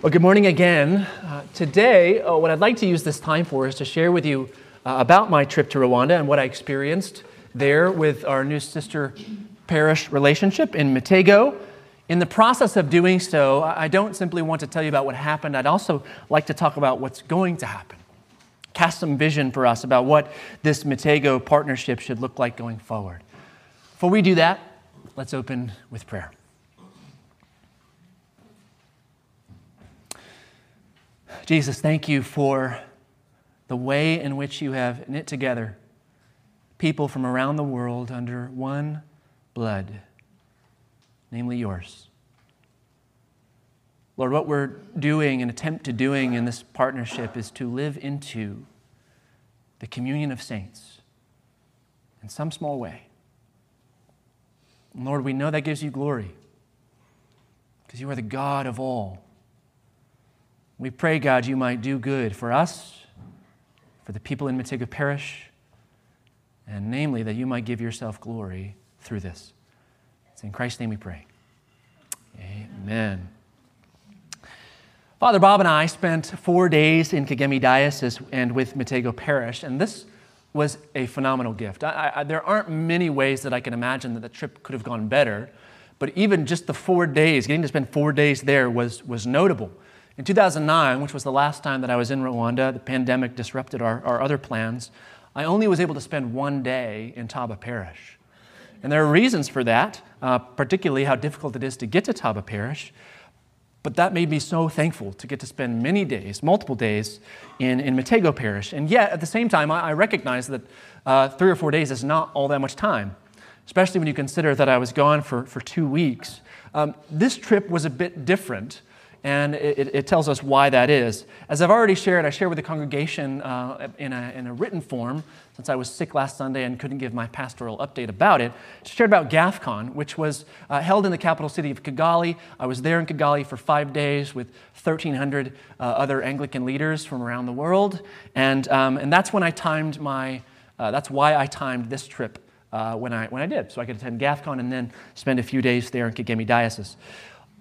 Well, good morning again. Uh, today, uh, what I'd like to use this time for is to share with you uh, about my trip to Rwanda and what I experienced there with our new sister parish relationship in Mitego. In the process of doing so, I don't simply want to tell you about what happened, I'd also like to talk about what's going to happen. Cast some vision for us about what this Mitego partnership should look like going forward. Before we do that, let's open with prayer. Jesus, thank you for the way in which you have knit together people from around the world under one blood, namely yours. Lord, what we're doing and attempt to doing in this partnership is to live into the communion of saints in some small way. And Lord, we know that gives you glory because you are the God of all. We pray, God, you might do good for us, for the people in Mitego Parish, and namely that you might give yourself glory through this. It's in Christ's name we pray. Amen. Father Bob and I spent four days in Kigeme Diocese and with Mitego Parish, and this was a phenomenal gift. I, I, there aren't many ways that I can imagine that the trip could have gone better, but even just the four days, getting to spend four days there was, was notable. In 2009, which was the last time that I was in Rwanda, the pandemic disrupted our, our other plans. I only was able to spend one day in Taba Parish. And there are reasons for that, uh, particularly how difficult it is to get to Taba Parish. But that made me so thankful to get to spend many days, multiple days, in, in Mitego Parish. And yet, at the same time, I, I recognize that uh, three or four days is not all that much time, especially when you consider that I was gone for, for two weeks. Um, this trip was a bit different and it, it, tells us why that is. As I've already shared, I shared with the congregation uh, in, a, in, a, written form, since I was sick last Sunday and couldn't give my pastoral update about it. Shared about GAFCON, which was uh, held in the capital city of Kigali. I was there in Kigali for five days with 1,300 uh, other Anglican leaders from around the world. And, um, and that's when I timed my, uh, that's why I timed this trip uh, when, I, when I did. So I could attend GAFCON and then spend a few days there in Kigeme Diocese.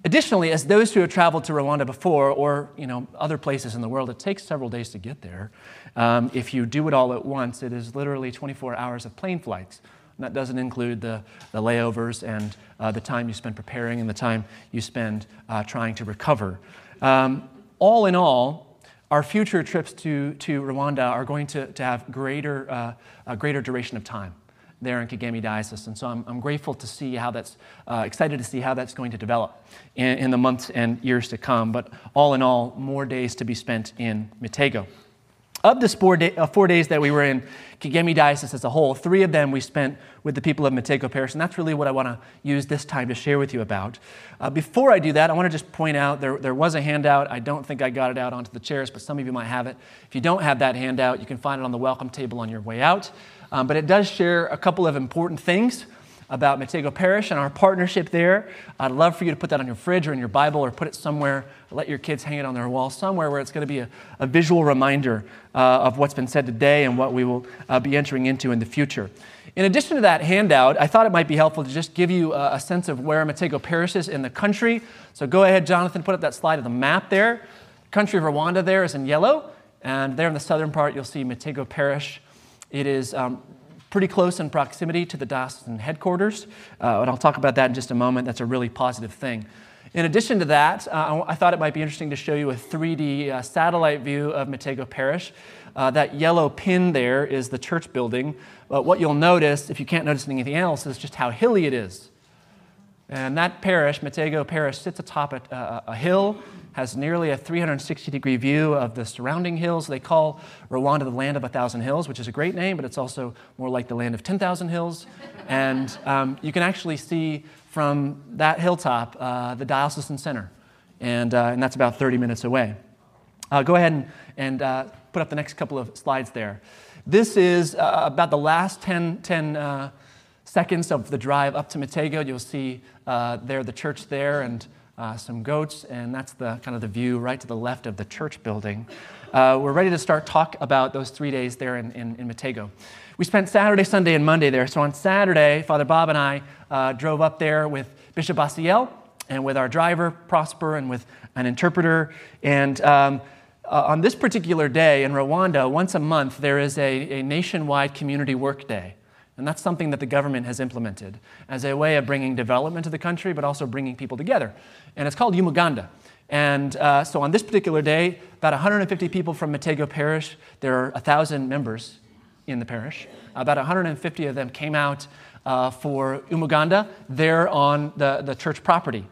Additionally, as those who have traveled to Rwanda before or you know, other places in the world, it takes several days to get there. Um, if you do it all at once, it is literally 24 hours of plane flights. And that doesn't include the, the layovers and uh, the time you spend preparing and the time you spend uh, trying to recover. Um, all in all, our future trips to, to Rwanda are going to, to have greater, uh, a greater duration of time there in Kigeme Diocese. And so I'm, I'm grateful to see how that's, uh, excited to see how that's going to develop in, in, the months and years to come. But all in all, more days to be spent in Mitego. Of the four, day, uh, four days that we were in Kigeme Diocese as a whole, three of them we spent with the people of Mitego Parish, and that's really what I want to use this time to share with you about. Uh, before I do that, I want to just point out there, there was a handout. I don't think I got it out onto the chairs, but some of you might have it. If you don't have that handout, you can find it on the welcome table on your way out. Um, but it does share a couple of important things about Mitego Parish and our partnership there. I'd love for you to put that on your fridge or in your Bible or put it somewhere, let your kids hang it on their wall somewhere where it's going to be a, a visual reminder uh, of what's been said today and what we will uh, be entering into in the future. In addition to that handout, I thought it might be helpful to just give you a, a sense of where Mitego Parish is in the country. So go ahead, Jonathan, put up that slide of the map there. The country of Rwanda there is in yellow, and there in the southern part, you'll see Mitego Parish. It is um, pretty close in proximity to the diocesan headquarters, uh, and I'll talk about that in just a moment. That's a really positive thing. In addition to that, uh, I thought it might be interesting to show you a 3D uh, satellite view of Mitego Parish. Uh, that yellow pin there is the church building. But what you'll notice, if you can't notice anything else, is just how hilly it is. And that parish, Mitego Parish, sits atop a, a hill has nearly a 360 degree view of the surrounding hills. They call Rwanda the land of a thousand hills, which is a great name, but it's also more like the land of 10,000 hills. and um, you can actually see from that hilltop uh, the diocesan center, and, uh, and that's about 30 minutes away. Uh, go ahead and, and uh, put up the next couple of slides there. This is uh, about the last 10, 10 uh, seconds of the drive up to Mitego. You'll see there the church there and uh, some goats, and that's the kind of the view right to the left of the church building. Uh, we're ready to start talk about those three days there in, in, in Mitego. We spent Saturday, Sunday, and Monday there. So on Saturday, Father Bob and I uh, drove up there with Bishop Basiel and with our driver, Prosper, and with an interpreter. And um, uh, on this particular day in Rwanda, once a month, there is a, a nationwide community work day. And that's something that the government has implemented as a way of bringing development to the country, but also bringing people together. And it's called Umuganda. And uh, so on this particular day, about 150 people from Mitego Parish, there are 1,000 members in the parish, about 150 of them came out uh, for Umuganda there on the, the church property.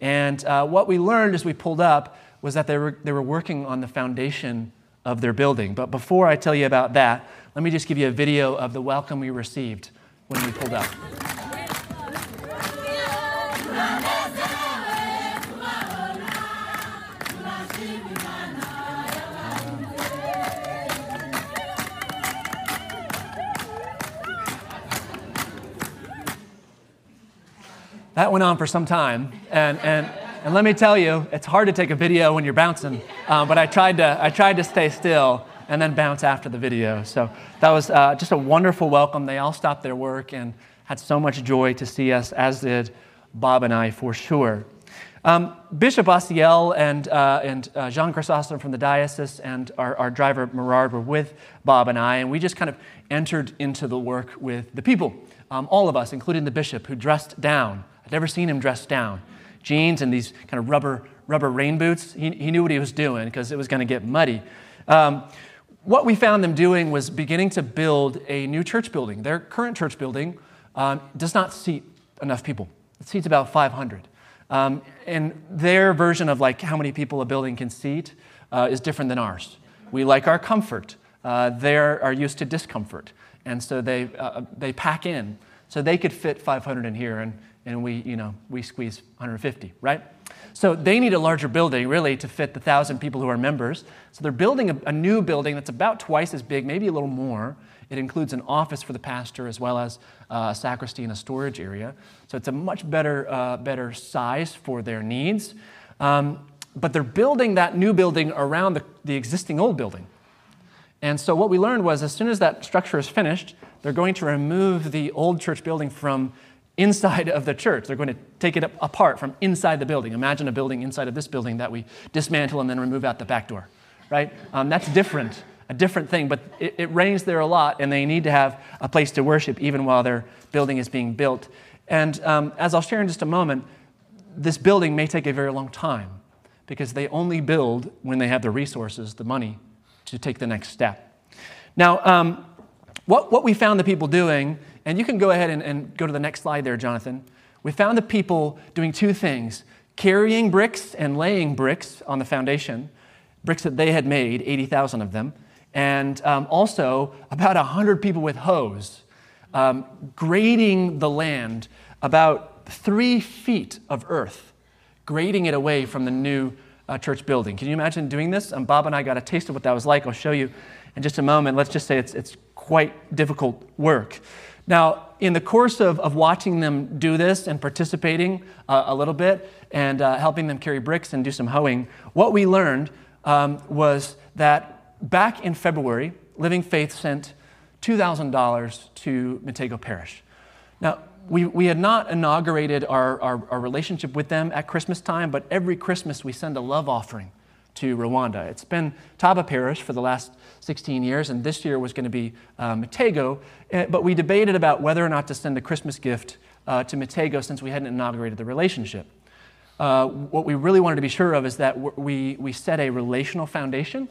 And uh, what we learned as we pulled up was that they were, they were working on the foundation of their building. But before I tell you about that, let me just give you a video of the welcome we received when we pulled up. That went on for some time. And, and, and let me tell you, it's hard to take a video when you're bouncing, um, but I tried, to, I tried to stay still and then bounce after the video. So that was uh, just a wonderful welcome. They all stopped their work and had so much joy to see us, as did Bob and I for sure. Um, Bishop Asiel and, uh, and uh, Jean Chrysostom from the diocese and our, our driver Merard were with Bob and I, and we just kind of entered into the work with the people, um, all of us, including the bishop, who dressed down I'd never seen him dressed down. Jeans and these kind of rubber, rubber rain boots. He, he knew what he was doing because it was going to get muddy. Um, what we found them doing was beginning to build a new church building. Their current church building um, does not seat enough people. It seats about 500. Um, and their version of like how many people a building can seat uh, is different than ours. We like our comfort. Uh, they are used to discomfort. And so they, uh, they pack in. So they could fit 500 in here. And and we, you know, we squeeze 150, right? So they need a larger building, really, to fit the thousand people who are members. So they're building a, a, new building that's about twice as big, maybe a little more. It includes an office for the pastor as well as uh, a sacristy and a storage area. So it's a much better, uh, better size for their needs. Um, but they're building that new building around the, the existing old building. And so what we learned was as soon as that structure is finished, they're going to remove the old church building from inside of the church. They're going to take it apart from inside the building. Imagine a building inside of this building that we dismantle and then remove out the back door, right? Um, that's different, a different thing, but it, it rains there a lot, and they need to have a place to worship even while their building is being built. And um, as I'll share in just a moment, this building may take a very long time because they only build when they have the resources, the money to take the next step. Now, um, what, what we found the people doing and you can go ahead and, and go to the next slide there, Jonathan. We found the people doing two things carrying bricks and laying bricks on the foundation, bricks that they had made, 80,000 of them, and um, also about 100 people with hoes um, grading the land about three feet of earth, grading it away from the new uh, church building. Can you imagine doing this? Um, Bob and I got a taste of what that was like. I'll show you in just a moment. Let's just say it's, it's quite difficult work. Now, in the course of, of watching them do this and participating uh, a little bit and uh, helping them carry bricks and do some hoeing, what we learned um, was that back in February, Living Faith sent $2,000 to Mitego Parish. Now, we, we had not inaugurated our, our, our relationship with them at Christmas time, but every Christmas we send a love offering to Rwanda. It's been Taba Parish for the last 16 years, and this year was going to be uh, Mitego. Eh, but we debated about whether or not to send a Christmas gift uh, to Mitego since we hadn't inaugurated the relationship. Uh, what we really wanted to be sure of is that we, we set a relational foundation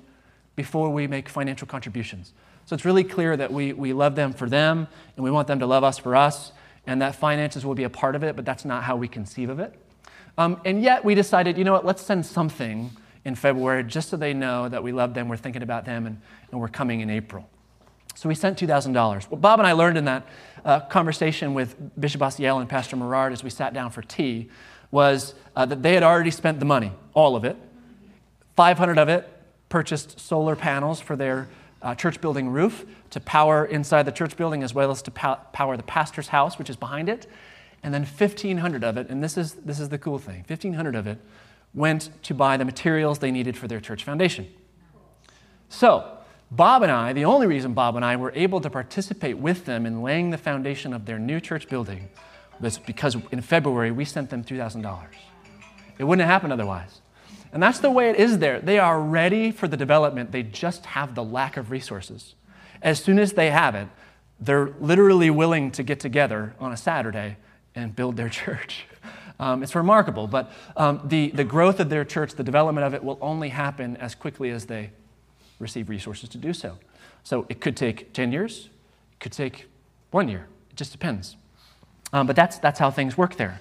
before we make financial contributions. So it's really clear that we, we love them for them, and we want them to love us for us, and that finances will be a part of it, but that's not how we conceive of it. Um, and yet we decided, you know what, let's send something in February just so they know that we love them, we're thinking about them, and, and we're coming in April. So we sent $2,000. What Bob and I learned in that uh, conversation with Bishop Asiel and Pastor Merard as we sat down for tea was uh, that they had already spent the money, all of it. 500 of it purchased solar panels for their uh, church building roof to power inside the church building as well as to pow- power the pastor's house, which is behind it. And then 1,500 of it, and this is, this is the cool thing 1,500 of it went to buy the materials they needed for their church foundation. So, Bob and I, the only reason Bob and I were able to participate with them in laying the foundation of their new church building was because in February we sent them $2,000. It wouldn't have happened otherwise. And that's the way it is there. They are ready for the development, they just have the lack of resources. As soon as they have it, they're literally willing to get together on a Saturday and build their church. Um, it's remarkable, but um, the, the growth of their church, the development of it, will only happen as quickly as they receive resources to do so. So it could take 10 years, it could take one year. It just depends. Um, but that's, that's how things work there.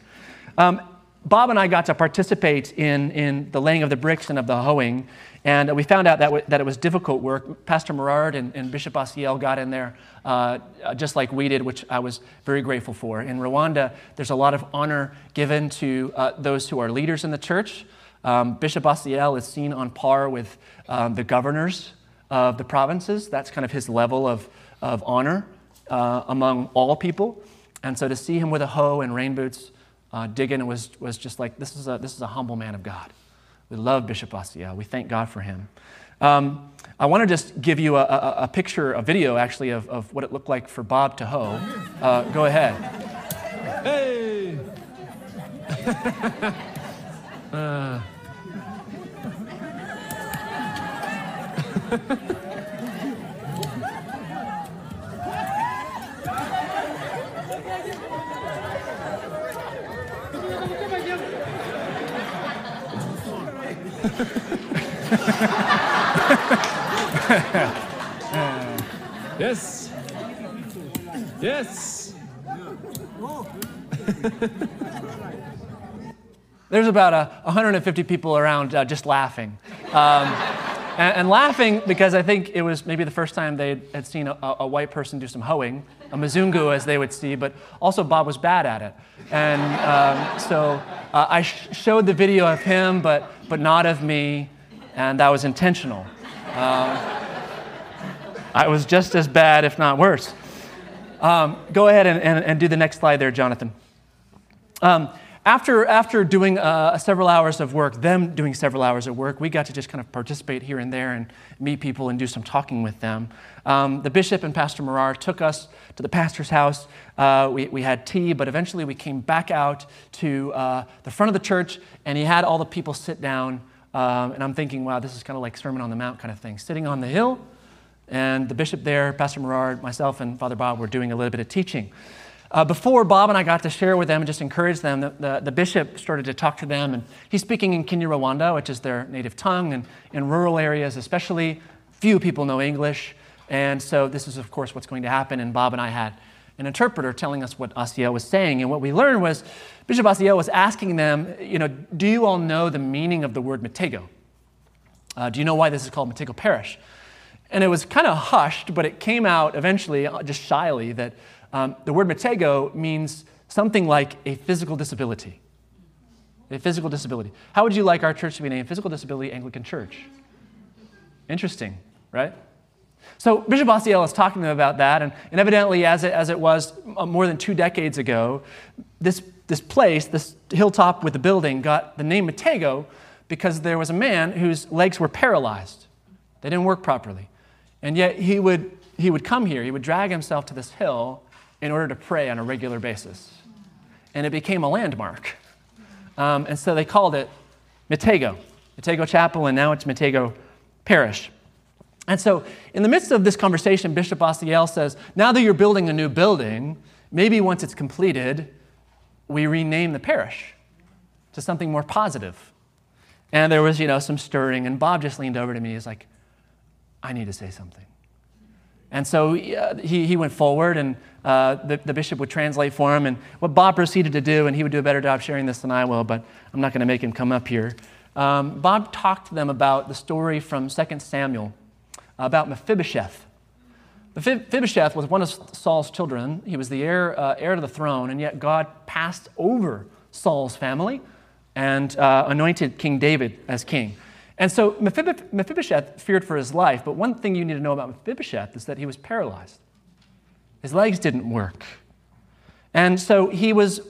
Bob and I got to participate in, in the laying of the bricks and of the hoeing, and we found out that, w- that it was difficult work. Pastor Merard and, and Bishop Asiel got in there uh, just like we did, which I was very grateful for. In Rwanda, there's a lot of honor given to uh, those who are leaders in the church. Um, Bishop Asiel is seen on par with um, the governors of the provinces. That's kind of his level of, of honor uh, among all people. And so to see him with a hoe and rain boots uh, digging was, was just like, this is, a, this is a humble man of God. We love Bishop Asiel. We thank God for him. Um, I want to just give you a, a, a, picture, a video actually, of, of what it looked like for Bob to hoe. Uh, go ahead. Hey! uh. yes. Yes. There's about uh, 150 people around uh, just laughing. Um, and, and, laughing because I think it was maybe the first time they had seen a, a, white person do some hoeing, a mzungu as they would see, but also Bob was bad at it. And um, so uh, I sh- showed the video of him, but, but not of me, and that was intentional. Uh, I was just as bad, if not worse. Um, go ahead and, and, and, do the next slide there, Jonathan. Um, after, after doing uh, several hours of work, them doing several hours of work, we got to just kind of participate here and there and meet people and do some talking with them. Um, the bishop and Pastor Merard took us to the pastor's house. Uh, we, we had tea, but eventually we came back out to uh, the front of the church, and he had all the people sit down. Um, and I'm thinking, wow, this is kind of like Sermon on the Mount kind of thing. Sitting on the hill, and the bishop there, Pastor Merard, myself, and Father Bob were doing a little bit of teaching. Uh, before Bob and I got to share with them and just encourage them, the, the, the, bishop started to talk to them, and he's speaking in Kinyarwanda, which is their native tongue, and in rural areas especially, few people know English. And so this is, of course, what's going to happen. And Bob and I had an interpreter telling us what Asiel was saying. And what we learned was Bishop Asiel was asking them, you know, do you all know the meaning of the word Mitego? Uh, do you know why this is called Mitego Parish? And it was kind of hushed, but it came out eventually, uh, just shyly, that um, the word matego means something like a physical disability. A physical disability. How would you like our church to be named? Physical Disability Anglican Church. Interesting, right? So Bishop Asiel is talking to them about that, and, and evidently, as it, as it was uh, more than two decades ago, this, this place, this hilltop with the building, got the name Mitego because there was a man whose legs were paralyzed. They didn't work properly. And yet he would, he would come here, he would drag himself to this hill in order to pray on a regular basis. And it became a landmark. Um, and so they called it Mitego, Mitego Chapel, and now it's Mitego Parish. And so, in the midst of this conversation, Bishop Asiel says, Now that you're building a new building, maybe once it's completed, we rename the parish to something more positive. And there was, you know, some stirring, and Bob just leaned over to me. He's like, I need to say something. And so uh, he, he went forward, and uh, the, the bishop would translate for him. And what Bob proceeded to do, and he would do a better job sharing this than I will, but I'm not going to make him come up here. Um, Bob talked to them about the story from 2 Samuel about Mephibosheth. Mephibosheth was one of Saul's children. He was the heir, uh, heir to the throne, and yet God passed over Saul's family and uh, anointed King David as king. And so Mephibosheth feared for his life, but one thing you need to know about Mephibosheth is that he was paralyzed. His legs didn't work. And so he was,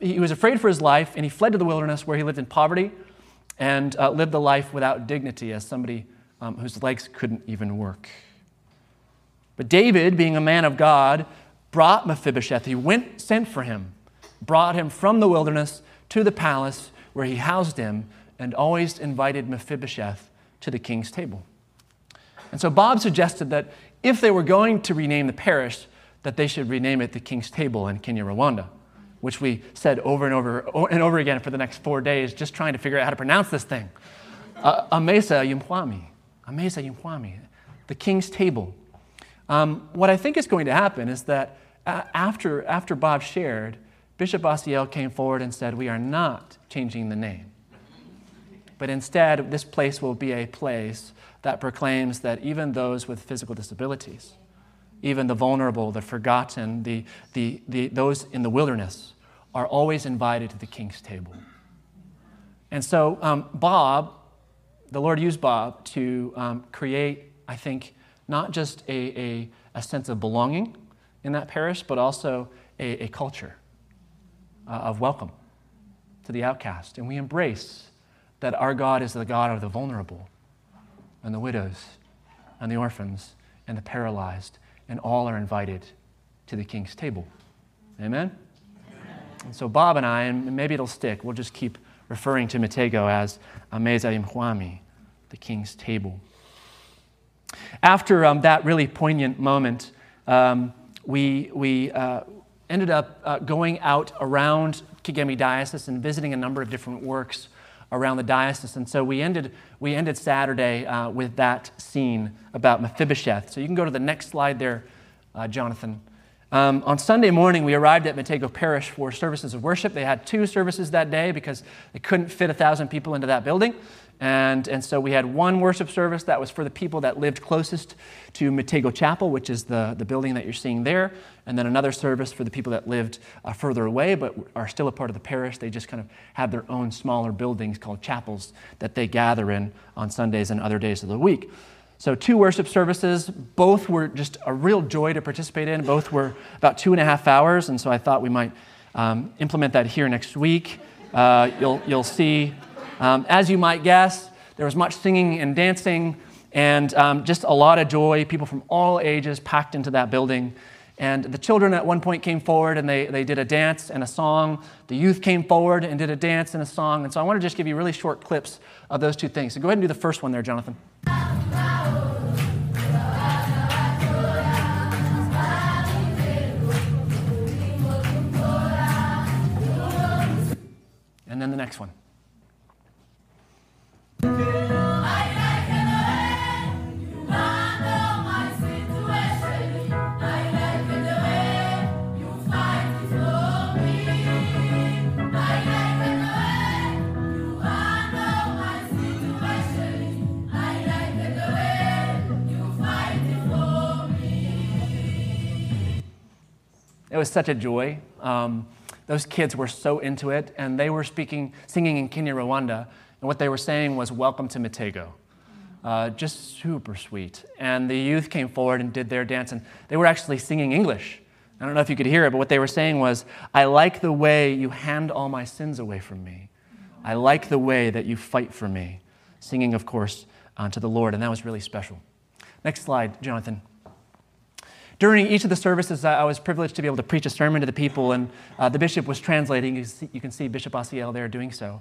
he was afraid for his life, and he fled to the wilderness where he lived in poverty and uh, lived the life without dignity as somebody um, whose legs couldn't even work. But David, being a man of God, brought Mephibosheth. He went, sent for him, brought him from the wilderness to the palace where he housed him and always invited Mephibosheth to the king's table. And so Bob suggested that if they were going to rename the parish, that they should rename it the King's Table in Kinyarwanda, which we said over and over and over again for the next four days, just trying to figure out how to pronounce this thing. Uh, Ameza y'Umwami. Ameza y'Umwami. The King's Table. Um, what I think is going to happen is that uh, after, after Bob shared, Bishop Asiel came forward and said, We are not changing the name. But instead, this place will be a place that proclaims that even those with physical disabilities, even the vulnerable, the forgotten, the, the, the, those in the wilderness, are always invited to the king's table. And so, um, Bob, the Lord used Bob to um, create, I think, not just a, a, a, sense of belonging in that parish, but also a, a culture uh, of welcome to the outcast. And we embrace that our God is the God of the vulnerable and the widows and the orphans and the paralyzed, and all are invited to the king's table. Amen? And so Bob and I, and maybe it'll stick, we'll just keep referring to Mitego as Ameza y'Umwami, the king's table. After um, that really poignant moment, um, we, we uh, ended up uh, going out around Kigeme Diocese and visiting a number of different works around the diocese. And so we ended, we ended Saturday uh, with that scene about Mephibosheth. So you can go to the next slide there, uh, Jonathan. Um, on Sunday morning, we arrived at Mitego Parish for services of worship. They had two services that day because they couldn't fit a thousand people into that building. And, and so we had one worship service that was for the people that lived closest to Mitego Chapel, which is the, the building that you're seeing there. And then another service for the people that lived uh, further away but are still a part of the parish. They just kind of have their own smaller buildings called chapels that they gather in on Sundays and other days of the week. So, two worship services, both were just a real joy to participate in. Both were about two and a half hours, and so I thought we might um, implement that here next week. Uh, you'll, you'll see um, as you might guess, there was much singing and dancing and um, just a lot of joy. People from all ages packed into that building. And the children at one point came forward and they, they did a dance and a song. The youth came forward and did a dance and a song. And so I want to just give you really short clips of those two things. So go ahead and do the first one there, Jonathan. And then the next one. It was such a joy. Um, those kids were so into it, and they were speaking, singing in Kinyarwanda, and what they were saying was, Welcome to Mitego. Uh, just super sweet. And the youth came forward and did their dance, and they were actually singing English. I don't know if you could hear it, but what they were saying was, I like the way you hand all my sins away from me. I like the way that you fight for me. Singing, of course, uh, to the Lord, and that was really special. Next slide, Jonathan. During each of the services, I was privileged to be able to preach a sermon to the people, and uh, the bishop was translating. You, can see Bishop Asiel there doing so.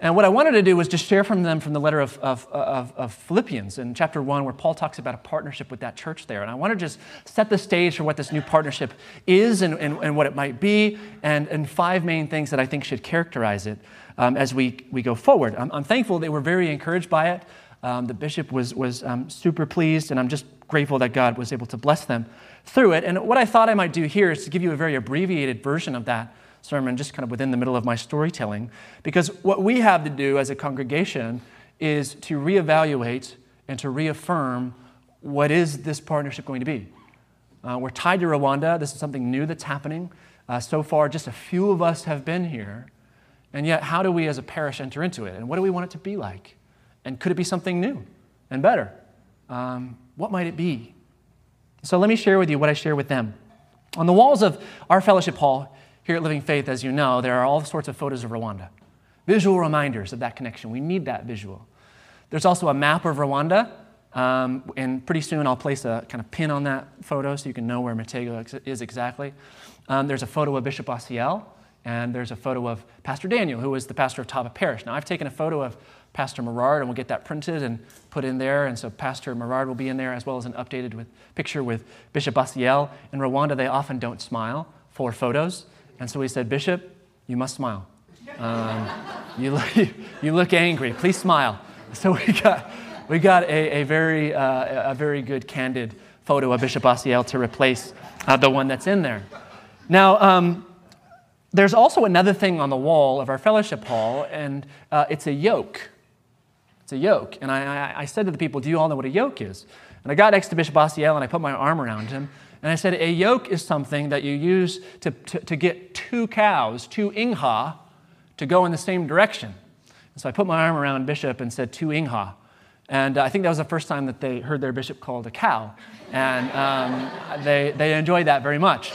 And what I wanted to do was just share from them from the letter of, of, of, of, Philippians in chapter 1, where Paul talks about a partnership with that church there. And I want to just set the stage for what this new partnership is and, and, and what it might be, and, and five main things that I think should characterize it um, as we, we go forward. I'm, I'm, thankful they were very encouraged by it. Um, the bishop was, was um, super pleased, and I'm just grateful that God was able to bless them through it. And what I thought I might do here is to give you a very abbreviated version of that sermon, just kind of within the middle of my storytelling, because what we have to do as a congregation is to reevaluate and to reaffirm what is this partnership going to be. Uh, we're tied to Rwanda. This is something new that's happening. Uh, so far, just a few of us have been here. And yet, how do we as a parish enter into it? And what do we want it to be like? And could it be something new and better? Um, what might it be? So let me share with you what I share with them. On the walls of our fellowship hall here at Living Faith, as you know, there are all sorts of photos of Rwanda, visual reminders of that connection. We need that visual. There's also a map of Rwanda, um, and pretty soon I'll place a kind of pin on that photo so you can know where Mitego is exactly. Um, there's a photo of Bishop Asiel And there's a photo of Pastor Daniel, who was the pastor of Taba Parish. Now, I've taken a photo of Pastor Merard, and we'll get that printed and put in there. And so Pastor Merard will be in there, as well as an updated with, picture with Bishop Basiel. In Rwanda, they often don't smile for photos. And so we said, Bishop, you must smile. Um, you, look, you look angry. Please smile. So we got, we got a, a very, uh, a very good, candid photo of Bishop Basiel to replace uh, the one that's in there. Now, um, there's also another thing on the wall of our fellowship hall, and uh, it's a yoke. It's a yoke. And I, I, I, said to the people, Do you all know what a yoke is? And I got next to Bishop Basiel and I put my arm around him. And I said, A yoke is something that you use to, to, to get two cows, two inka, to go in the same direction. And so I put my arm around Bishop and said, Two inka. And uh, I think that was the first time that they heard their bishop called a cow. And um, they, they enjoyed that very much,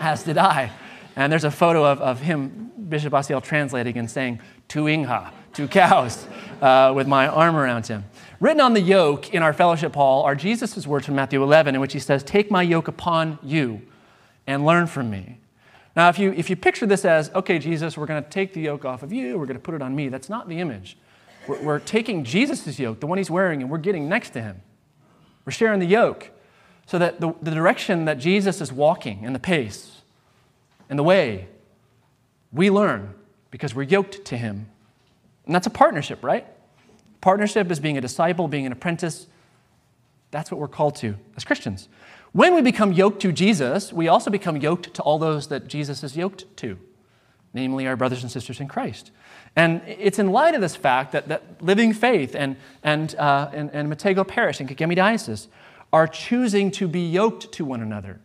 as did I. And there's a photo of, of him, Bishop Basiel, translating and saying, Tu inka, two cows, uh, with my arm around him. Written on the yoke in our fellowship hall are Jesus' words from Matthew 11, in which he says, Take my yoke upon you and learn from me. Now, if you, if you picture this as, okay, Jesus, we're going to take the yoke off of you, we're going to put it on me, that's not the image. We're, we're taking Jesus' yoke, the one he's wearing, and we're getting next to him. We're sharing the yoke so that the, the direction that Jesus is walking and the pace and the way we learn because we're yoked to him. And that's a partnership, right? Partnership is being a disciple, being an apprentice. That's what we're called to as Christians. When we become yoked to Jesus, we also become yoked to all those that Jesus is yoked to, namely our brothers and sisters in Christ. And it's in light of this fact that, that Living Faith and, and, uh, and, and Mitego Parish and Kigeme Diocese are choosing to be yoked to one another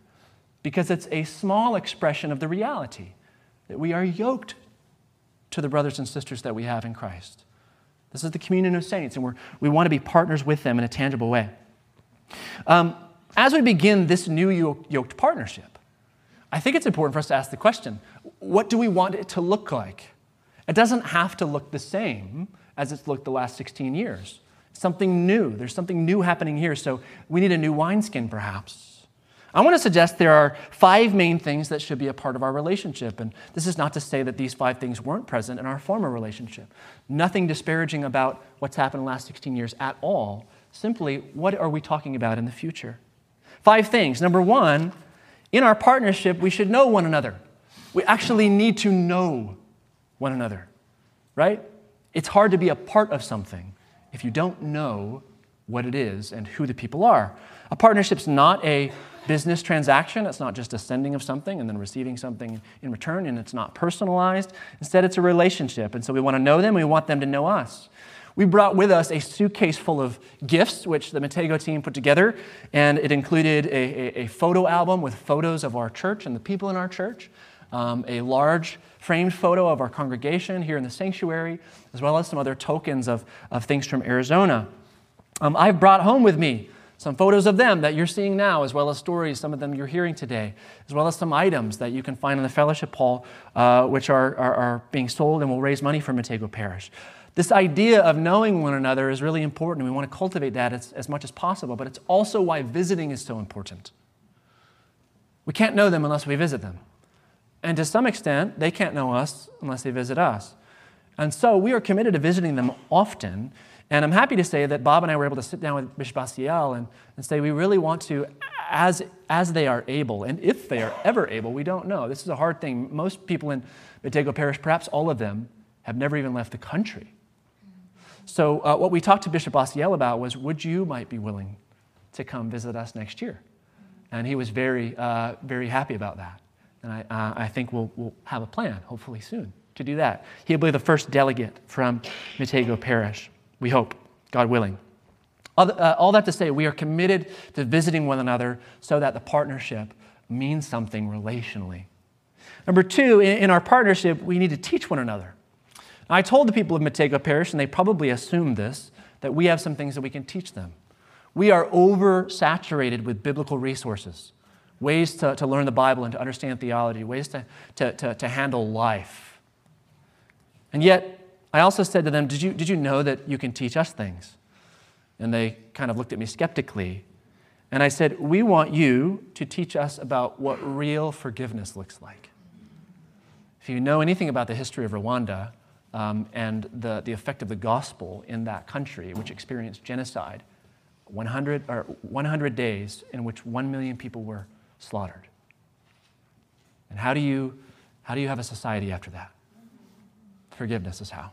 because it's a small expression of the reality that we are yoked to the brothers and sisters that we have in Christ. This is the communion of saints, and we're, we want to be partners with them in a tangible way. Um, as we begin this new yoked partnership, I think it's important for us to ask the question what do we want it to look like? It doesn't have to look the same as it's looked the last 16 years. Something new. There's something new happening here, so we need a new wineskin, perhaps. I want to suggest there are five main things that should be a part of our relationship. And this is not to say that these five things weren't present in our former relationship. Nothing disparaging about what's happened in the last 16 years at all. Simply, what are we talking about in the future? Five things. Number one, in our partnership, we should know one another. We actually need to know one another, right? It's hard to be a part of something if you don't know what it is and who the people are. A partnership's not a business transaction. It's not just a sending of something and then receiving something in return, and it's not personalized. Instead, it's a relationship. And so we want to know them, we want them to know us. We brought with us a suitcase full of gifts, which the Mitego team put together, and it included a, a, a photo album with photos of our church and the people in our church, um, a large framed photo of our congregation here in the sanctuary, as well as some other tokens of, of things from Arizona. Um, I've brought home with me some photos of them that you're seeing now, as well as stories, some of them you're hearing today, as well as some items that you can find in the fellowship hall, uh, which are, are, are, being sold and will raise money for Mitego Parish. This idea of knowing one another is really important. We want to cultivate that as, as much as possible, but it's also why visiting is so important. We can't know them unless we visit them. And to some extent, they can't know us unless they visit us. And so we are committed to visiting them often and I'm happy to say that Bob and I were able to sit down with Bishop Basiel and, and say we really want to, as, as they are able, and if they are ever able, we don't know. This is a hard thing. Most people in Mitego Parish, perhaps all of them, have never even left the country. So uh, what we talked to Bishop Basiel about was, would you might be willing to come visit us next year? And he was very, uh, very happy about that. And I, uh, I think we'll, we'll have a plan, hopefully soon, to do that. He'll be the first delegate from Mitego Parish. We hope, God willing. All, uh, all that to say, we are committed to visiting one another so that the partnership means something relationally. Number two, in, our partnership, we need to teach one another. I told the people of Mitego Parish, and they probably assumed this, that we have some things that we can teach them. We are oversaturated with biblical resources, ways to, to learn the Bible and to understand theology, ways to, to, to, to handle life. And yet, I also said to them, did you, did you know that you can teach us things? And they kind of looked at me skeptically. And I said, We want you to teach us about what real forgiveness looks like. If you know anything about the history of Rwanda um, and the, the effect of the gospel in that country, which experienced genocide, 100, or 100 days in which 1 million people were slaughtered. And how do you, how do you have a society after that? Forgiveness is how.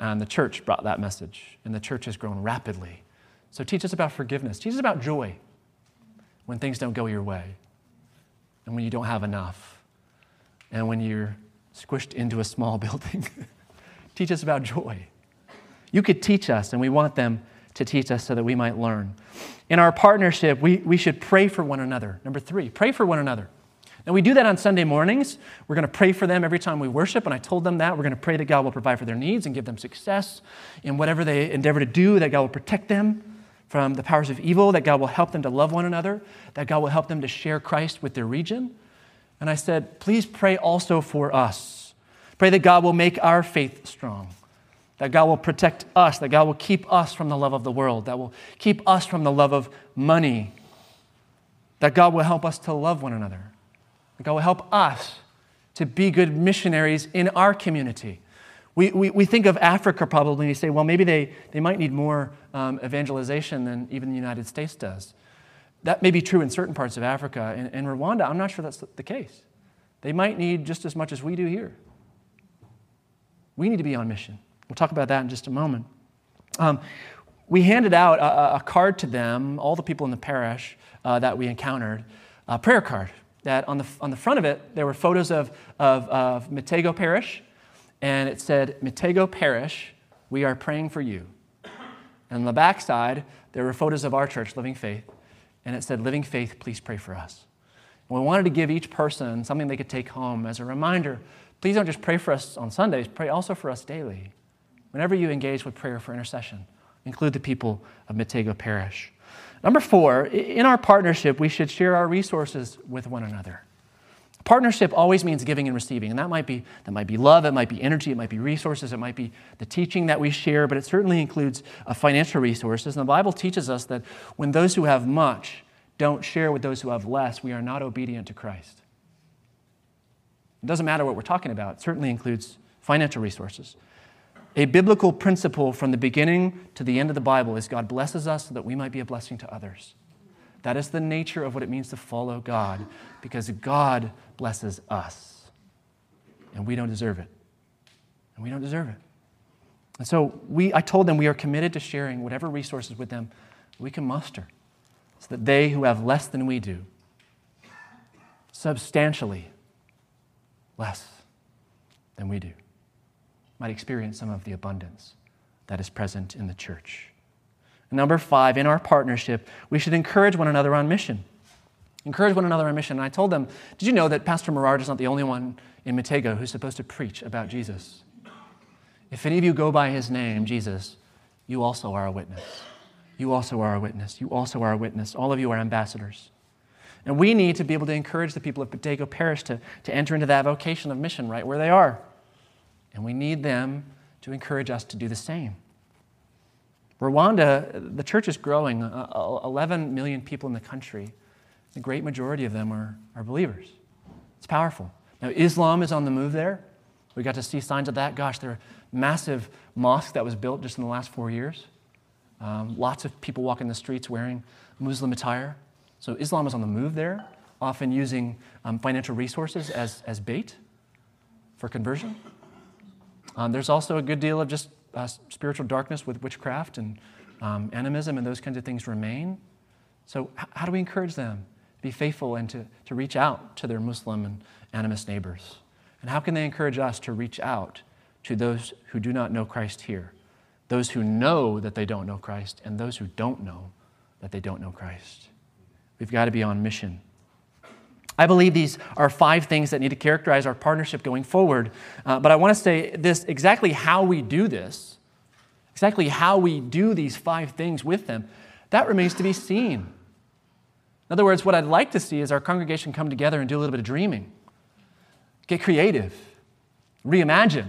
And the church brought that message, and the church has grown rapidly. So teach us about forgiveness. Teach us about joy when things don't go your way, and when you don't have enough, and when you're squished into a small building. teach us about joy. You could teach us, and we want them to teach us so that we might learn. In our partnership, we, we should pray for one another. Number three, pray for one another. And we do that on Sunday mornings. We're going to pray for them every time we worship, and I told them that. We're going to pray that God will provide for their needs and give them success in whatever they endeavor to do, that God will protect them from the powers of evil, that God will help them to love one another, that God will help them to share Christ with their region. And I said, please pray also for us. Pray that God will make our faith strong, that God will protect us, that God will keep us from the love of the world, that will keep us from the love of money, that God will help us to love one another God will help us to be good missionaries in our community. We, we, we think of Africa probably and you say, well, maybe they, they might need more um, evangelization than even the United States does. That may be true in certain parts of Africa. In, in Rwanda, I'm not sure that's the case. They might need just as much as we do here. We need to be on mission. We'll talk about that in just a moment. Um, we handed out a, a, card to them, all the people in the parish uh, that we encountered, a prayer card that on the, on the front of it, there were photos of, of, of Mitego Parish, and it said, Mitego Parish, we are praying for you. And on the back side, there were photos of our church, Living Faith, and it said, Living Faith, please pray for us. And we wanted to give each person something they could take home as a reminder. Please don't just pray for us on Sundays, pray also for us daily. Whenever you engage with prayer for intercession, include the people of Mitego Parish. Number four, in our partnership, we should share our resources with one another. Partnership always means giving and receiving, and that might be that might be love, it might be energy, it might be resources, it might be the teaching that we share, but it certainly includes uh, financial resources. And the Bible teaches us that when those who have much don't share with those who have less, we are not obedient to Christ. It doesn't matter what we're talking about; it certainly includes financial resources. A biblical principle from the beginning to the end of the Bible is God blesses us so that we might be a blessing to others. That is the nature of what it means to follow God because God blesses us. And we don't deserve it. And we don't deserve it. And so we, I told them we are committed to sharing whatever resources with them we can muster so that they who have less than we do, substantially less than we do, might experience some of the abundance that is present in the church. Number five, in our partnership, we should encourage one another on mission. Encourage one another on mission. And I told them, did you know that Pastor Merard is not the only one in Mitego who's supposed to preach about Jesus? If any of you go by his name, Jesus, you also are a witness. You also are a witness. You also are a witness. All of you are ambassadors. And we need to be able to encourage the people of Mitego Parish to, to enter into that vocation of mission right where they are. And we need them to encourage us to do the same. Rwanda, the church is growing, uh, uh, 11 million people in the country. The great majority of them are, are believers. It's powerful. Now, Islam is on the move there. We got to see signs of that. Gosh, there are massive mosque that was built just in the last four years. Um, lots of people walking the streets wearing Muslim attire. So Islam is on the move there, often using um, financial resources as, as bait for conversion. Um, there's also a good deal of just uh, spiritual darkness with witchcraft and um, animism and those kinds of things remain. So, h- how do we encourage them to be faithful and to, to reach out to their Muslim and animist neighbors? And how can they encourage us to reach out to those who do not know Christ here, those who know that they don't know Christ, and those who don't know that they don't know Christ? We've got to be on mission. I believe these are five things that need to characterize our partnership going forward. Uh, but I want to say this exactly how we do this, exactly how we do these five things with them, that remains to be seen. In other words, what I'd like to see is our congregation come together and do a little bit of dreaming, get creative, reimagine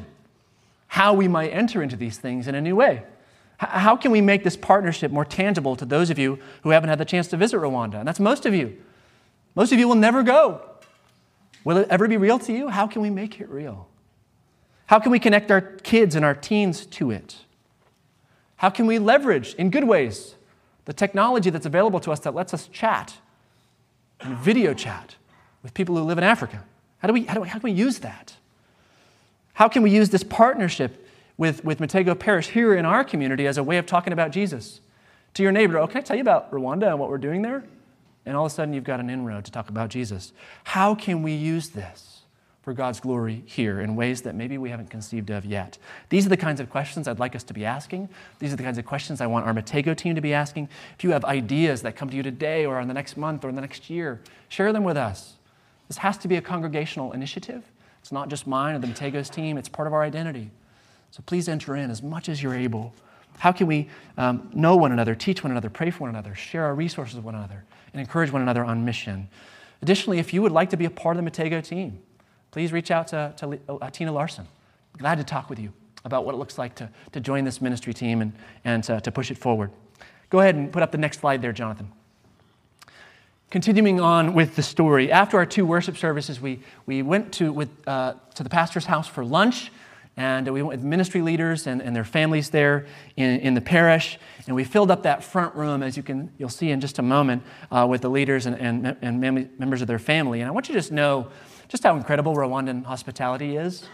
how we might enter into these things in a new way. How can we make this partnership more tangible to those of you who haven't had the chance to visit Rwanda? And that's most of you. Most of you will never go. Will it ever be real to you? How can we make it real? How can we connect our kids and our teens to it? How can we leverage, in good ways, the technology that's available to us that lets us chat and video chat with people who live in Africa? How, do we, how, do we, how can we use that? How can we use this partnership with, with Mitego Parish here in our community as a way of talking about Jesus? To your neighbor, oh, can I tell you about Rwanda and what we're doing there? And all of a sudden, you've got an inroad to talk about Jesus. How can we use this for God's glory here in ways that maybe we haven't conceived of yet? These are the kinds of questions I'd like us to be asking. These are the kinds of questions I want our Mitego team to be asking. If you have ideas that come to you today or in the next month or in the next year, share them with us. This has to be a congregational initiative. It's not just mine or the Mitego's team, it's part of our identity. So please enter in as much as you're able. How can we um, know one another, teach one another, pray for one another, share our resources with one another, and encourage one another on mission? Additionally, if you would like to be a part of the Mitego team, please reach out to, to uh, Tina Larson. Glad to talk with you about what it looks like to, to join this ministry team and, and to, to push it forward. Go ahead and put up the next slide there, Jonathan. Continuing on with the story, after our two worship services, we, we went to, with, uh, to the pastor's house for lunch, and we went with ministry leaders and, and their families there in, in the parish, and we filled up that front room, as you can, you'll see in just a moment, uh, with the leaders and, and, and members of their family. And I want you to just know just how incredible Rwandan hospitality is.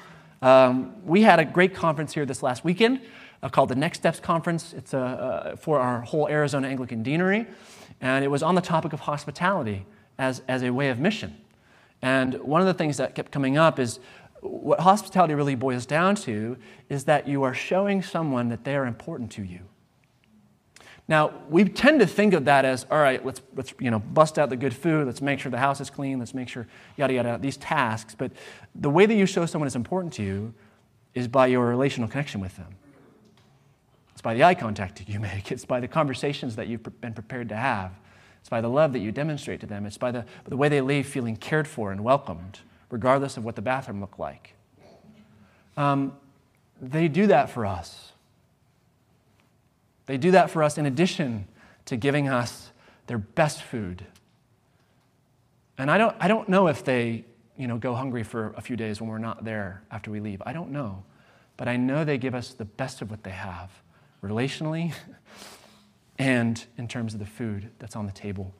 Um, we had a great conference here this last weekend uh, called the Next Steps Conference. It's a, uh, for our whole Arizona Anglican Deanery. And it was on the topic of hospitality as, as a way of mission. And one of the things that kept coming up is what hospitality really boils down to is that you are showing someone that they are important to you. Now, we tend to think of that as, all right, let's, let's you know, bust out the good food, let's make sure the house is clean, let's make sure, yada, yada, these tasks. But the way that you show someone is important to you is by your relational connection with them. It's by the eye contact that you make, it's by the conversations that you've been prepared to have, it's by the love that you demonstrate to them, it's by the, the way they leave feeling cared for and welcomed, regardless of what the bathroom looked like. Um, they do that for us. They do that for us in addition to giving us their best food. And I don't, I don't know if they you know, go hungry for a few days when we're not there after we leave. I don't know. But I know they give us the best of what they have relationally and in terms of the food that's on the table.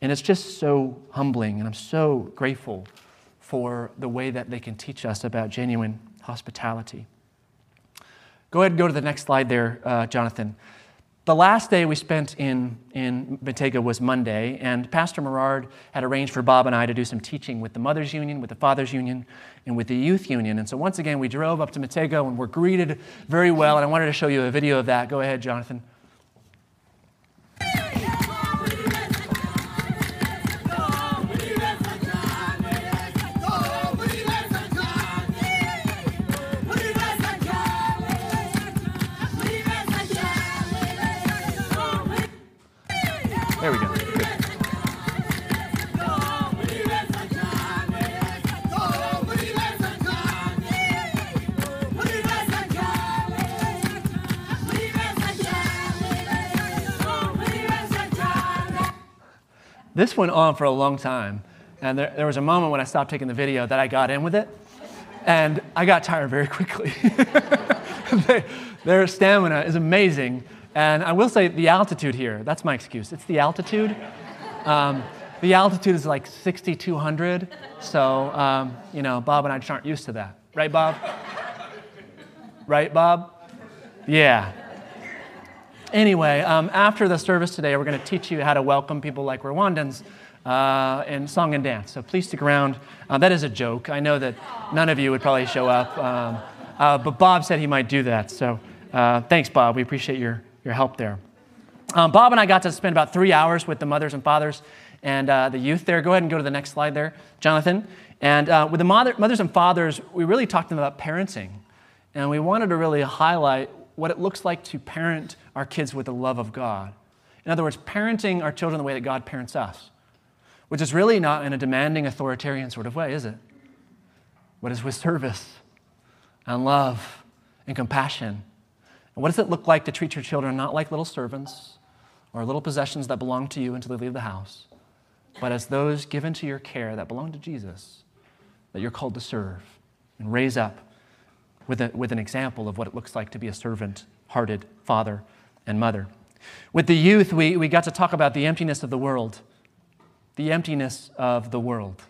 And it's just so humbling, and I'm so grateful for the way that they can teach us about genuine hospitality. Go ahead and go to the next slide there, uh, Jonathan. The last day we spent in, in Mitego was Monday, and Pastor Merard had arranged for Bob and I to do some teaching with the Mothers Union, with the Fathers Union, and with the Youth Union. And so once again, we drove up to Mitego and were greeted very well, and I wanted to show you a video of that. Go ahead, Jonathan. This went on for a long time. And there, there was a moment when I stopped taking the video that I got in with it. And I got tired very quickly. they, their stamina is amazing. And I will say the altitude here, that's my excuse. It's the altitude. Um, the altitude is like 6,200. So, um, you know, Bob and I just aren't used to that. Right, Bob? right, Bob? Yeah. Anyway, um, after the service today, we're going to teach you how to welcome people like Rwandans uh, in song and dance. So please stick around. Uh, that is a joke. I know that none of you would probably show up, um, uh, but Bob said he might do that. So uh, thanks, Bob. We appreciate your, your help there. Um, Bob and I got to spend about three hours with the mothers and fathers and uh, the youth there. Go ahead and go to the next slide there, Jonathan. And uh, with the mother, mothers and fathers, we really talked to them about parenting. And we wanted to really highlight what it looks like to parent our kids with the love of God. In other words, parenting our children the way that God parents us, which is really not in a demanding, authoritarian sort of way, is it? What is with service and love and compassion and what does it look like to treat your children not like little servants or little possessions that belong to you until they leave the house, but as those given to your care that belong to Jesus, that you're called to serve and raise up with, a, with an example of what it looks like to be a servant hearted father and mother. With the youth, we, we got to talk about the emptiness of the world, the emptiness of the world,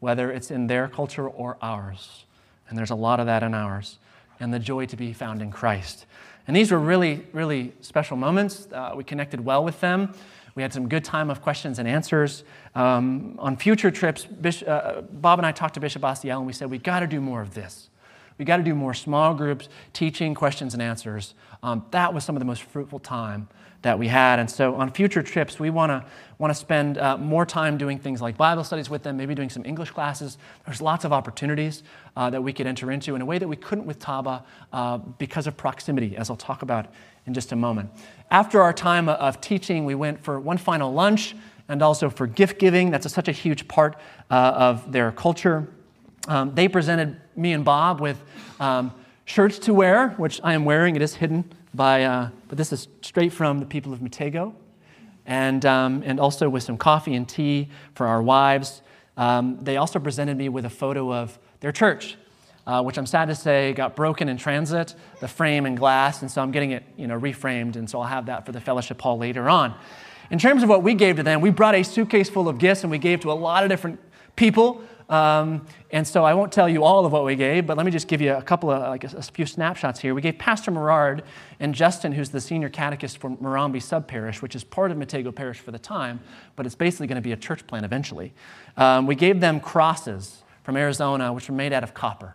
whether it's in their culture or ours. And there's a lot of that in ours, and the joy to be found in Christ. And these were really, really special moments. Uh, we connected well with them. We had some good time of questions and answers. Um, on future trips, Bishop, uh, Bob and I talked to Bishop Asiel, and we said, We've got to do more of this. We got to do more small groups, teaching, questions, and answers. Um, that was some of the most fruitful time that we had. And so on future trips, we want to want to spend uh, more time doing things like Bible studies with them, maybe doing some English classes. There's lots of opportunities uh, that we could enter into in a way that we couldn't with Taba uh, because of proximity, as I'll talk about in just a moment. After our time of teaching, we went for one final lunch and also for gift giving. That's a, such a huge part uh, of their culture. Um, they presented me and Bob with um, shirts to wear, which I am wearing. It is hidden by, uh, but this is straight from the people of Mitego, and, um, and also with some coffee and tea for our wives. Um, they also presented me with a photo of their church, uh, which I'm sad to say got broken in transit, the frame and glass, and so I'm getting it you know, reframed, and so I'll have that for the fellowship hall later on. In terms of what we gave to them, we brought a suitcase full of gifts and we gave to a lot of different people. Um, and so I won't tell you all of what we gave, but let me just give you a couple of, like a, a few snapshots here. We gave Pastor Merard and Justin, who's the senior catechist for Morambi Sub Parish, which is part of Mitego Parish for the time, but it's basically going to be a church plant eventually. Um, we gave them crosses from Arizona, which were made out of copper.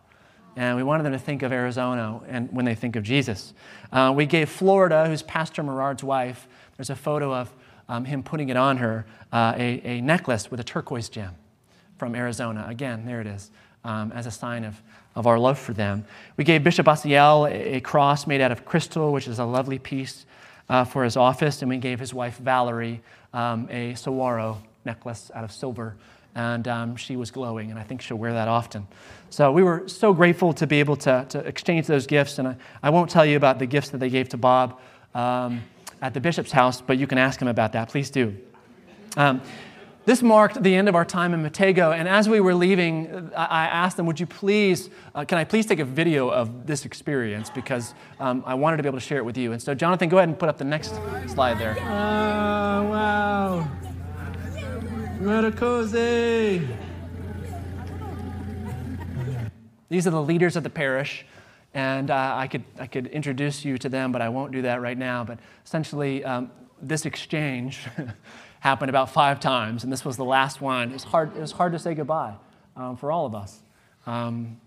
And we wanted them to think of Arizona and when they think of Jesus. Uh, we gave Florida, who's Pastor Merard's wife, there's a photo of um, him putting it on her, uh, a, a necklace with a turquoise gem from Arizona. Again, there it is, um, as a sign of, of our love for them. We gave Bishop Asiel a, a cross made out of crystal, which is a lovely piece uh, for his office, and we gave his wife Valerie um, a saguaro necklace out of silver. And um, she was glowing, and I think she'll wear that often. So we were so grateful to be able to, to exchange those gifts. And I, I won't tell you about the gifts that they gave to Bob um, at the bishop's house, but you can ask him about that. Please do. Um, this marked the end of our time in Mitego, and as we were leaving, I asked them, Would you please, uh, can I please take a video of this experience? Because um, I wanted to be able to share it with you. And so, Jonathan, go ahead and put up the next slide there. Oh, wow. Medicosi. These are the leaders of the parish, and uh, I, could, I could introduce you to them, but I won't do that right now. But essentially, um, this exchange happened about five times, and this was the last one. It was hard, it was hard to say goodbye um, for all of us. Um,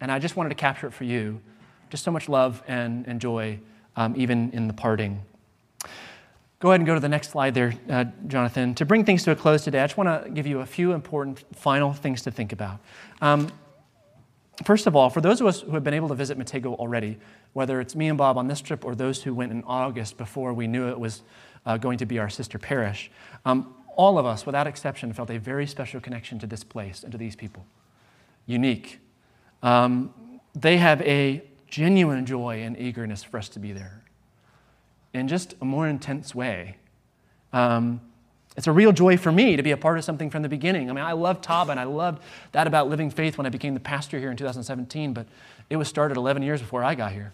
and I just wanted to capture it for you. Just so much love and, and joy, um, even in the parting. Go ahead and go to the next slide there, uh, Jonathan. To bring things to a close today, I just want to give you a few important final things to think about. Um, first of all, for those of us who have been able to visit Mitego already, whether it's me and Bob on this trip or those who went in August before we knew it was uh, going to be our sister parish. Um, all of us, without exception, felt a very special connection to this place and to these people. Unique. Um, they have a genuine joy and eagerness for us to be there in just a more intense way. Um, it's a real joy for me to be a part of something from the beginning. I mean, I love Taba and I loved that about living faith when I became the pastor here in 2017, but it was started 11 years before I got here.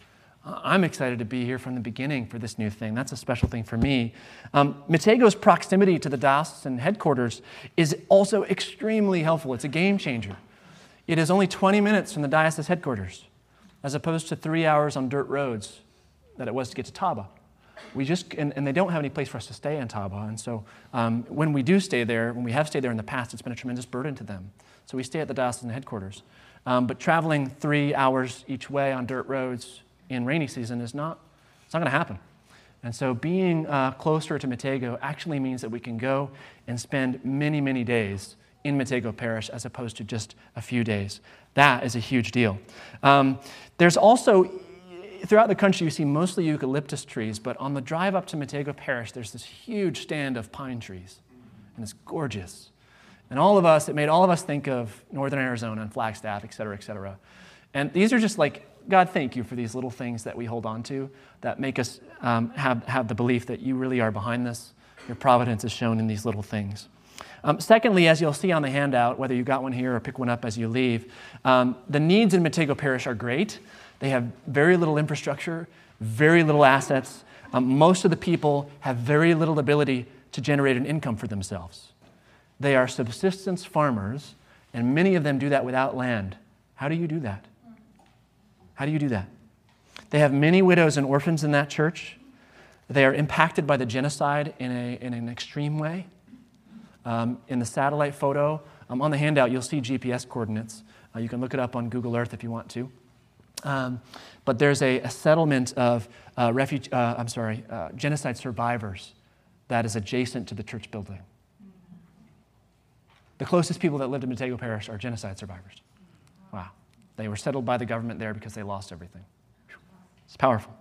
I'm excited to be here from the beginning for this new thing. That's a special thing for me. Um, Mitego's proximity to the diocesan headquarters is also extremely helpful. It's a game changer. It is only 20 minutes from the diocese headquarters, as opposed to three hours on dirt roads that it was to get to Taba. We just, and, and they don't have any place for us to stay in Taba. And so um, when we do stay there, when we have stayed there in the past, it's been a tremendous burden to them. So we stay at the diocesan headquarters. Um, but traveling three hours each way on dirt roads in rainy season is not, it's not going to happen. And so being uh, closer to Mitego actually means that we can go and spend many, many days in Mitego Parish as opposed to just a few days. That is a huge deal. Um, there's also, throughout the country, you see mostly eucalyptus trees, but on the drive up to Mitego Parish, there's this huge stand of pine trees, and it's gorgeous. And all of us, it made all of us think of northern Arizona and Flagstaff, et cetera, et cetera. And these are just like God, thank you for these little things that we hold on to that make us um, have, have the belief that you really are behind this. Your providence is shown in these little things. Um, secondly, as you'll see on the handout, whether you got one here or pick one up as you leave, um, the needs in Mitego Parish are great. They have very little infrastructure, very little assets. Um, most of the people have very little ability to generate an income for themselves. They are subsistence farmers, and many of them do that without land. How do you do that? How do you do that? They have many widows and orphans in that church. They are impacted by the genocide in, a, in an extreme way. Um, in the satellite photo, um, on the handout, you'll see GPS coordinates. Uh, you can look it up on Google Earth if you want to. Um, but there's a, a settlement of uh, refuge, uh, I'm sorry, uh, genocide survivors that is adjacent to the church building. The closest people that lived in Mitego Parish are genocide survivors. Wow. They were settled by the government there because they lost everything. It's powerful.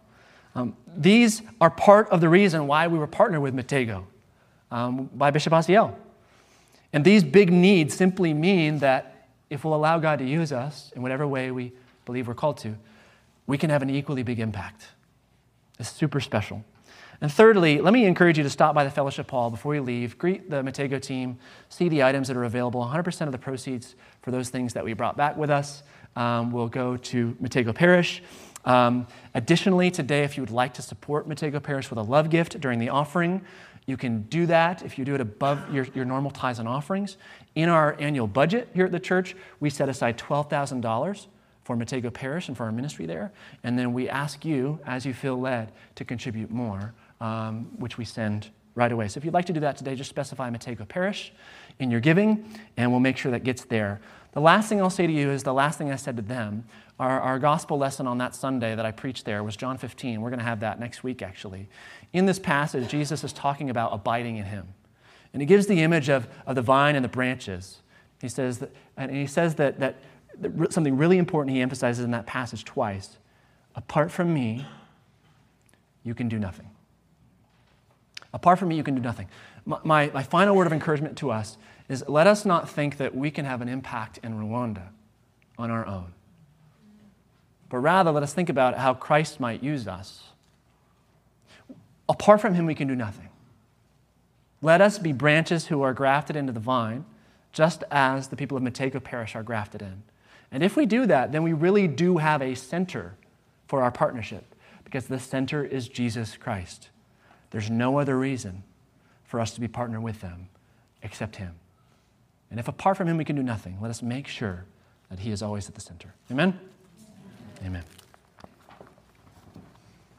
Um, these are part of the reason why we were partnered with Mitego um, by Bishop Asiel. And these big needs simply mean that if we'll allow God to use us in whatever way we believe we're called to, we can have an equally big impact. It's super special. And thirdly, let me encourage you to stop by the Fellowship Hall before you leave, greet the Mitego team, see the items that are available. 100% of the proceeds for those things that we brought back with us um, will go to Mitego Parish. Um, additionally, today, if you would like to support Mitego Parish with a love gift during the offering, you can do that if you do it above your, your normal tithes and offerings. In our annual budget here at the church, we set aside $12,000 for Mitego Parish and for our ministry there. And then we ask you, as you feel led, to contribute more, um, which we send right away. So if you'd like to do that today, just specify Mitego Parish in your giving, and we'll make sure that gets there. The last thing I'll say to you is the last thing I said to them. Our, our gospel lesson on that Sunday that I preached there was John 15. We're going to have that next week, actually. In this passage, Jesus is talking about abiding in him. And he gives the image of, of the vine and the branches. He says that, and he says that, that something really important he emphasizes in that passage twice. Apart from me, you can do nothing. Apart from me, you can do nothing. My, my, my, final word of encouragement to us is let us not think that we can have an impact in Rwanda on our own, but rather let us think about how Christ might use us. Apart from him, we can do nothing. Let us be branches who are grafted into the vine, just as the people of Mitego Parish are grafted in. And if we do that, then we really do have a center for our partnership because the center is Jesus Christ. There's no other reason for us to be partnered with them except Him. And if apart from Him we can do nothing, let us make sure that He is always at the center. Amen? Amen.